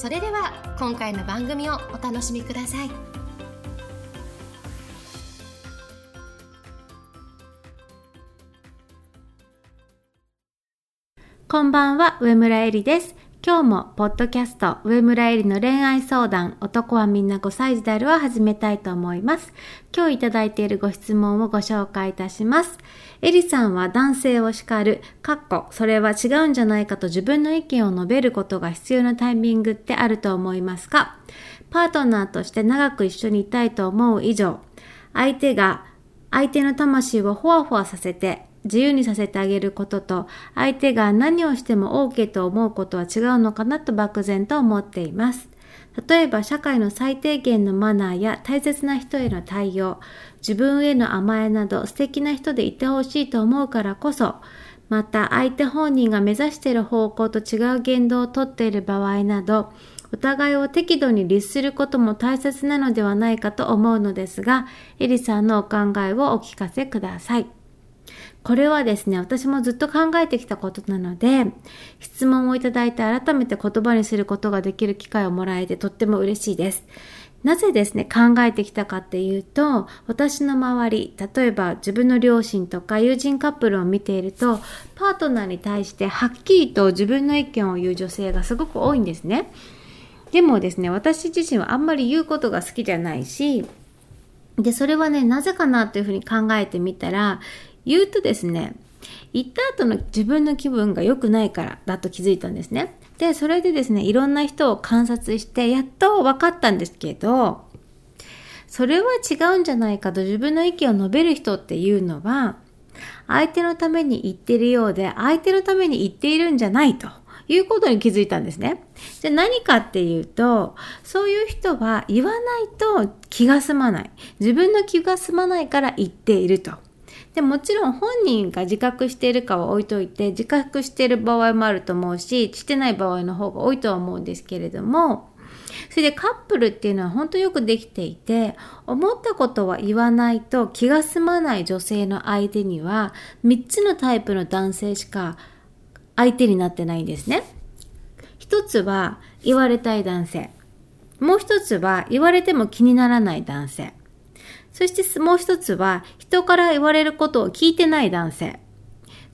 それでは今回の番組をお楽しみくださいこんばんは、上村えりです。今日も、ポッドキャスト、上村えりの恋愛相談、男はみんな5歳児であるを始めたいと思います。今日いただいているご質問をご紹介いたします。えりさんは男性を叱る、かっこ、それは違うんじゃないかと自分の意見を述べることが必要なタイミングってあると思いますか？パートナーとして長く一緒にいたいと思う以上、相手が相手の魂をほわほわさせて自由にさせてあげることと相手が何をしても OK と思うことは違うのかなと漠然と思っています。例えば社会の最低限のマナーや大切な人への対応、自分への甘えなど素敵な人でいてほしいと思うからこそ、また相手本人が目指している方向と違う言動をとっている場合など、お互いを適度に律することも大切なのではないかと思うのですが、エリさんのお考えをお聞かせください。これはですね、私もずっと考えてきたことなので、質問をいただいて改めて言葉にすることができる機会をもらえてとっても嬉しいです。なぜですね、考えてきたかっていうと、私の周り、例えば自分の両親とか友人カップルを見ていると、パートナーに対してはっきりと自分の意見を言う女性がすごく多いんですね。でもですね、私自身はあんまり言うことが好きじゃないし、で、それはね、なぜかなというふうに考えてみたら、言うとですね、言った後の自分の気分が良くないからだと気づいたんですね。で、それでですね、いろんな人を観察して、やっと分かったんですけど、それは違うんじゃないかと自分の意見を述べる人っていうのは、相手のために言ってるようで、相手のために言っているんじゃないと。いうことに気づいたんですね。じゃあ何かっていうと、そういう人は言わないと気が済まない。自分の気が済まないから言っていると。でもちろん本人が自覚しているかは置いといて、自覚している場合もあると思うし、してない場合の方が多いとは思うんですけれども、それでカップルっていうのは本当よくできていて、思ったことは言わないと気が済まない女性の相手には、3つのタイプの男性しか相手になってないんですね。一つは言われたい男性。もう一つは言われても気にならない男性。そしてもう一つは人から言われることを聞いてない男性。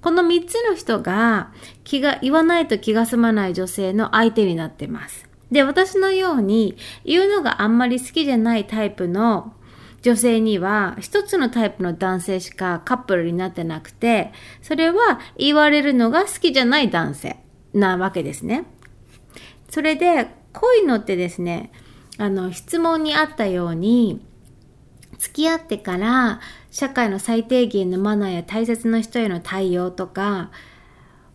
この三つの人が気が、言わないと気が済まない女性の相手になってます。で、私のように言うのがあんまり好きじゃないタイプの女性には一つのタイプの男性しかカップルになってなくて、それは言われるのが好きじゃない男性なわけですね。それで、こういうのってですね、あの、質問にあったように、付き合ってから社会の最低限のマナーや大切な人への対応とか、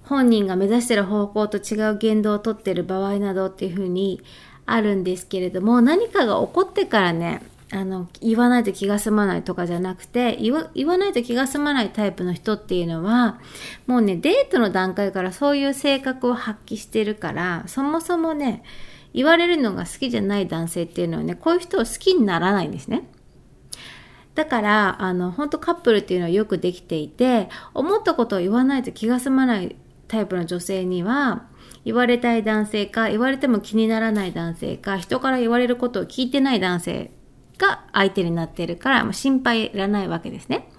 本人が目指してる方向と違う言動をとってる場合などっていうふうにあるんですけれども、何かが起こってからね、あの、言わないと気が済まないとかじゃなくて、言わないと気が済まないタイプの人っていうのは、もうね、デートの段階からそういう性格を発揮してるから、そもそもね、言われるのが好きじゃない男性っていうのはね、こういう人を好きにならないんですね。だから、あの、本当カップルっていうのはよくできていて、思ったことを言わないと気が済まないタイプの女性には、言われたい男性か、言われても気にならない男性か、人から言われることを聞いてない男性が相手になっているから、もう心配いらないわけですね。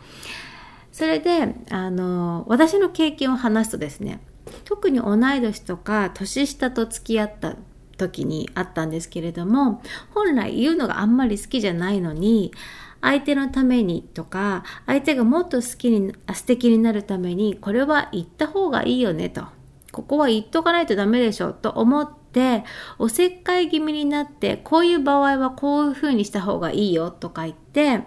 それで、あの、私の経験を話すとですね、特に同い年とか年下と付き合った時にあったんですけれども、本来言うのがあんまり好きじゃないのに、相手のためにとか、相手がもっと好きに、素敵になるために、これは言った方がいいよねと。ここは言っとかないとダメでしょと思って、おせっかい気味になって、こういう場合はこういう風にした方がいいよとか言って、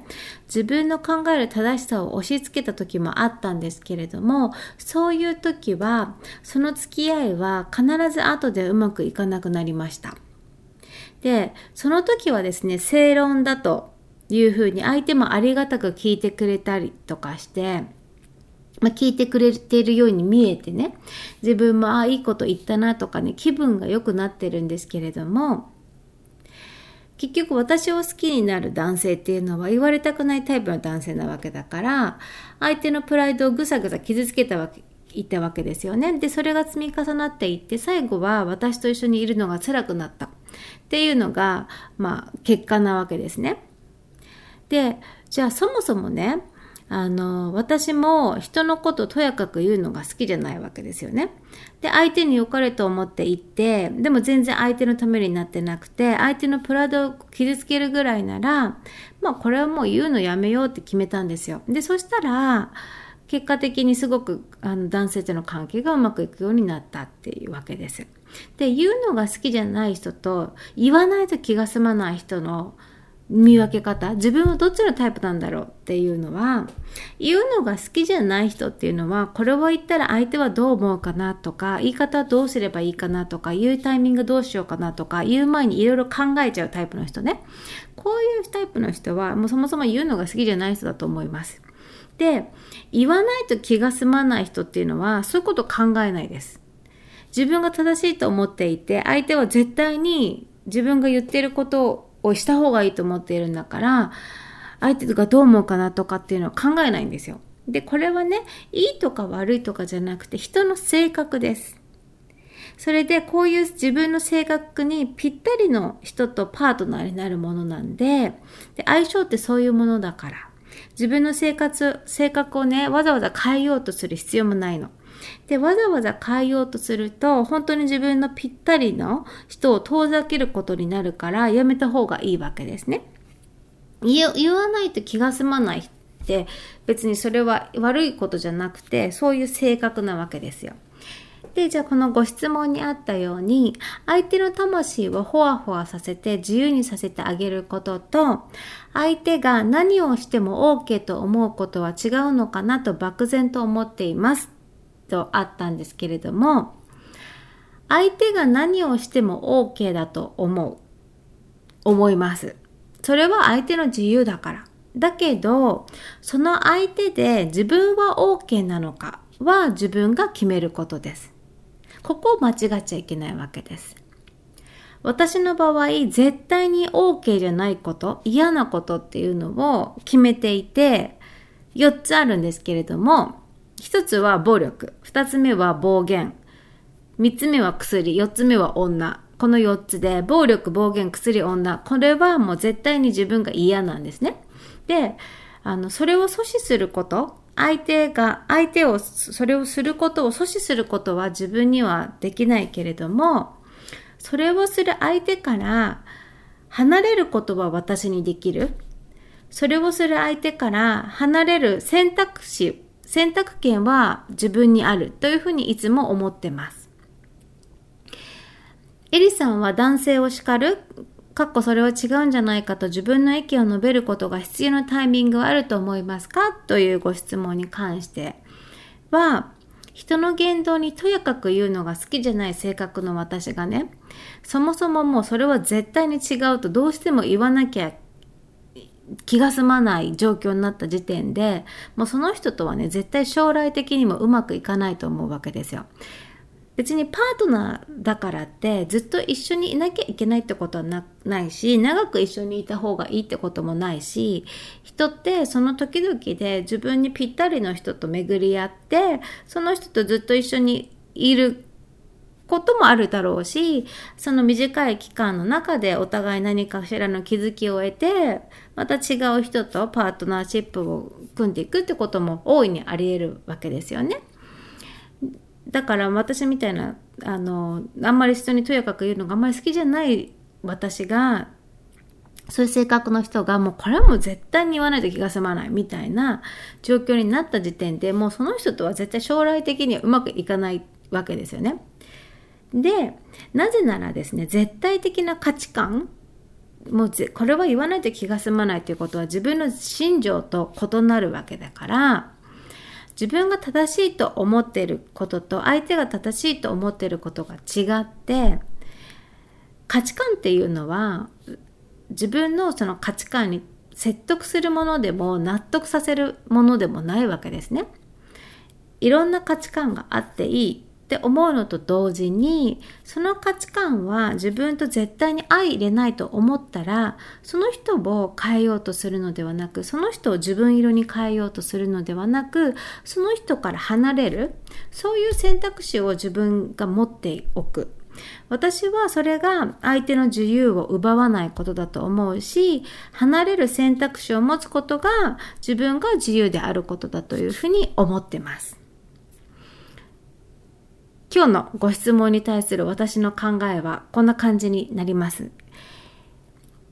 自分の考える正しさを押し付けた時もあったんですけれども、そういう時は、その付き合いは必ず後でうまくいかなくなりました。で、その時はですね、正論だというふうに相手もありがたく聞いてくれたりとかして、まあ、聞いてくれているように見えてね、自分もああ、いいこと言ったなとかね、気分が良くなってるんですけれども、結局私を好きになる男性っていうのは言われたくないタイプの男性なわけだから、相手のプライドをぐさぐさ傷つけたわけ、いたわけですよね。で、それが積み重なっていって、最後は私と一緒にいるのが辛くなったっていうのが、まあ、結果なわけですね。で、じゃあそもそもね、あの、私も人のこととやかく言うのが好きじゃないわけですよね。で、相手に良かれと思って言って、でも全然相手のためになってなくて、相手のプライドを傷つけるぐらいなら、まあこれはもう言うのやめようって決めたんですよ。で、そしたら、結果的にすごくあの男性との関係がうまくいくようになったっていうわけです。で、言うのが好きじゃない人と、言わないと気が済まない人の見分け方。自分はどっちのタイプなんだろうっていうのは言うのが好きじゃない人っていうのはこれを言ったら相手はどう思うかなとか言い方はどうすればいいかなとか言うタイミングどうしようかなとか言う前にいろいろ考えちゃうタイプの人ね。こういうタイプの人はもうそもそも言うのが好きじゃない人だと思います。で言わないと気が済まない人っていうのはそういうこと考えないです。自分が正しいと思っていて相手は絶対に自分が言ってることををした方がいいと思っているんだから、相手がどう思うかなとかっていうのは考えないんですよ。で、これはね、いいとか悪いとかじゃなくて人の性格です。それでこういう自分の性格にぴったりの人とパートナーになるものなんで、で相性ってそういうものだから、自分の生活、性格をね、わざわざ変えようとする必要もないの。で、わざわざ変えようとすると、本当に自分のぴったりの人を遠ざけることになるから、やめた方がいいわけですね。言わないと気が済まないって別にそれは悪いことじゃなくてそういう性格なわけですよ。で、じゃあこのご質問にあったように、相手の魂をほわほわさせて自由にさせてあげることと、相手が何をしても OK と思うことは違うのかなと漠然と思っています。とあったんですけれども、相手が何をしても OK だと思う。思います。それは相手の自由だから。だけど、その相手で自分は OK なのかは自分が決めることです。ここを間違っちゃいけないわけです。私の場合、絶対に OK じゃないこと、嫌なことっていうのを決めていて、4つあるんですけれども、一つは暴力。二つ目は暴言。三つ目は薬。四つ目は女。この四つで、暴力、暴言、薬、女。これはもう絶対に自分が嫌なんですね。で、あの、それを阻止すること。相手が、相手を、それをすることを阻止することは自分にはできないけれども、それをする相手から離れることは私にできる。それをする相手から離れる選択肢選択権は自分にあるというふうにいつも思ってます。エリさんは男性を叱るかっこそれは違うんじゃないかと自分の意見を述べることが必要なタイミングはあると思いますか？というご質問に関しては、人の言動にとやかく言うのが好きじゃない性格の私がね、そもそももうそれは絶対に違うとどうしても言わなきゃ気が済まない状況になった時点で、もうその人とはね、絶対将来的にもうまくいかないと思うわけですよ。別にパートナーだからってずっと一緒にいなきゃいけないってことはないし、長く一緒にいた方がいいってこともないし、人ってその時々で自分にぴったりの人と巡り合って、その人とずっと一緒にいることもあるだろうし、その短い期間の中でお互い何かしらの気づきを得て、また違う人とパートナーシップを組んでいくってことも大いにあり得るわけですよね。だから私みたいな、あの、あんまり人にとやかく言うのがあんまり好きじゃない私が、そういう性格の人がもうこれはもう絶対に言わないと気が済まないみたいな状況になった時点でもうその人とは絶対将来的にはうまくいかないわけですよね。で、なぜならですね、絶対的な価値観もうこれは言わないと気が済まないということは自分の心情と異なるわけだから自分が正しいと思っていることと相手が正しいと思っていることが違って価値観っていうのは自分のその価値観に説得するものでも納得させるものでもないわけですね。いろんな価値観があっていいって思うのと同時にその価値観は自分と絶対に相入れないと思ったらその人を変えようとするのではなくその人を自分色に変えようとするのではなくその人から離れるそういう選択肢を自分が持っておく。私はそれが相手の自由を奪わないことだと思うし離れる選択肢を持つことが自分が自由であることだというふうに思ってます。今日のご質問に対する私の考えはこんな感じになります。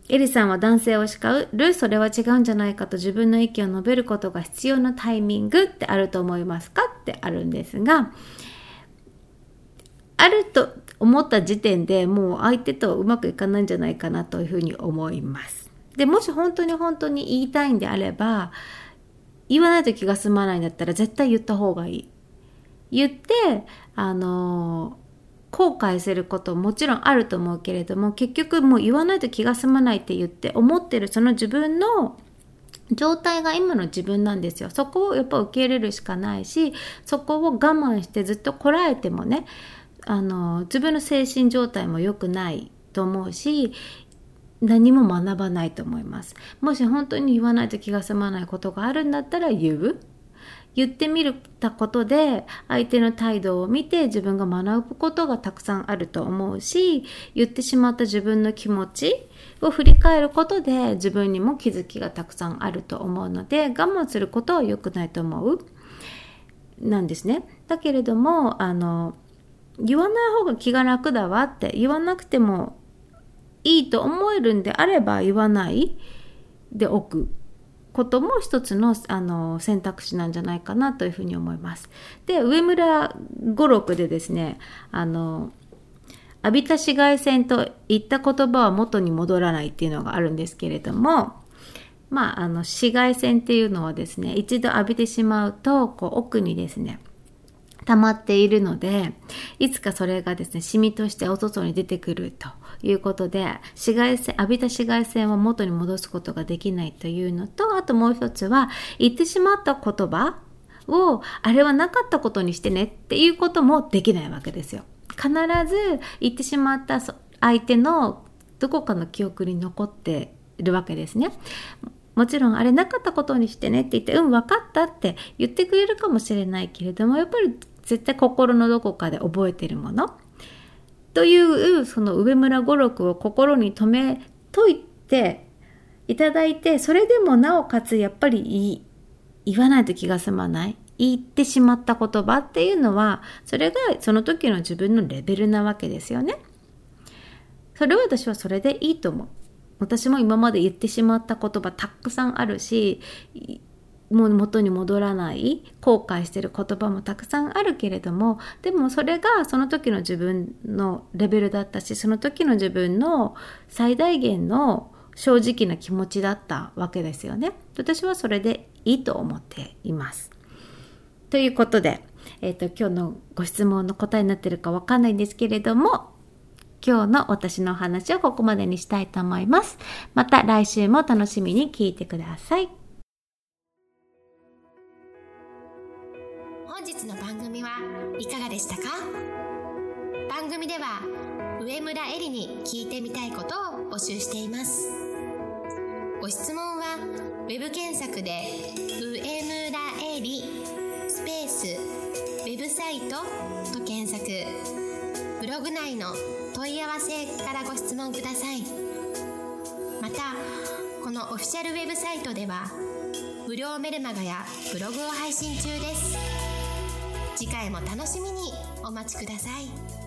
エリさんは男性を叱るそれは違うんじゃないかと自分の意見を述べることが必要なタイミングってあると思いますかってあるんですが、あると思った時点でもう相手とうまくいかないんじゃないかなというふうに思います。で、もし本当に本当に言いたいんであれば、言わないと気が済まないんだったら絶対言った方がいい。言って、あの後悔することもちろんあると思うけれども結局もう言わないと気が済まないって言って思ってるその自分の状態が今の自分なんですよ。そこをやっぱ受け入れるしかないしそこを我慢してずっとこらえてもねあの自分の精神状態も良くないと思うし何も学ばないと思います。もし本当に言わないと気が済まないことがあるんだったら言う。言ってみたことで相手の態度を見て自分が学ぶことがたくさんあると思うし言ってしまった自分の気持ちを振り返ることで自分にも気づきがたくさんあると思うので我慢することは良くないと思うなんですね。だけれどもあの言わない方が気が楽だわって言わなくてもいいと思えるんであれば言わないでおくことも一つのあの選択肢なんじゃないかなというふうに思います。で上村五六でですねあの浴びた紫外線と言った言葉は元に戻らないっていうのがあるんですけれどもまああの紫外線っていうのはですね一度浴びてしまうとこう奥にですね溜まっているのでいつかそれがですねシミとしてお外に出てくるということで紫外線浴びた紫外線を元に戻すことができないというのとあともう一つは言ってしまった言葉をあれはなかったことにしてねっていうこともできないわけですよ。必ず言ってしまった相手のどこかの記憶に残っているわけですね。もちろんあれなかったことにしてねって言ってうん分かったって言ってくれるかもしれないけれどもやっぱり絶対心のどこかで覚えてるものというその上村語録を心に留めといていただいてそれでもなおかつやっぱり言わないと気が済まない言ってしまった言葉っていうのはそれがその時の自分のレベルなわけですよね。それは私はそれでいいと思う。私も今まで言ってしまった言葉たくさんあるしもう元に戻らない後悔してる言葉もたくさんあるけれどもでもそれがその時の自分のレベルだったしその時の自分の最大限の正直な気持ちだったわけですよね。私はそれでいいと思っています。ということで、えーと、今日のご質問の答えになってるかわかんないんですけれども今日の私のお話をここまでにしたいと思います。また来週も楽しみに聞いてください。の番組はいかがでしたか？番組では上村えりに聞いてみたいことを募集しています。ご質問は web 検索で「上村えり」スペースウェブサイトと検索。ブログ内の問い合わせからご質問ください。またこのオフィシャルウェブサイトでは無料メルマガやブログを配信中です。次回も楽しみにお待ちください。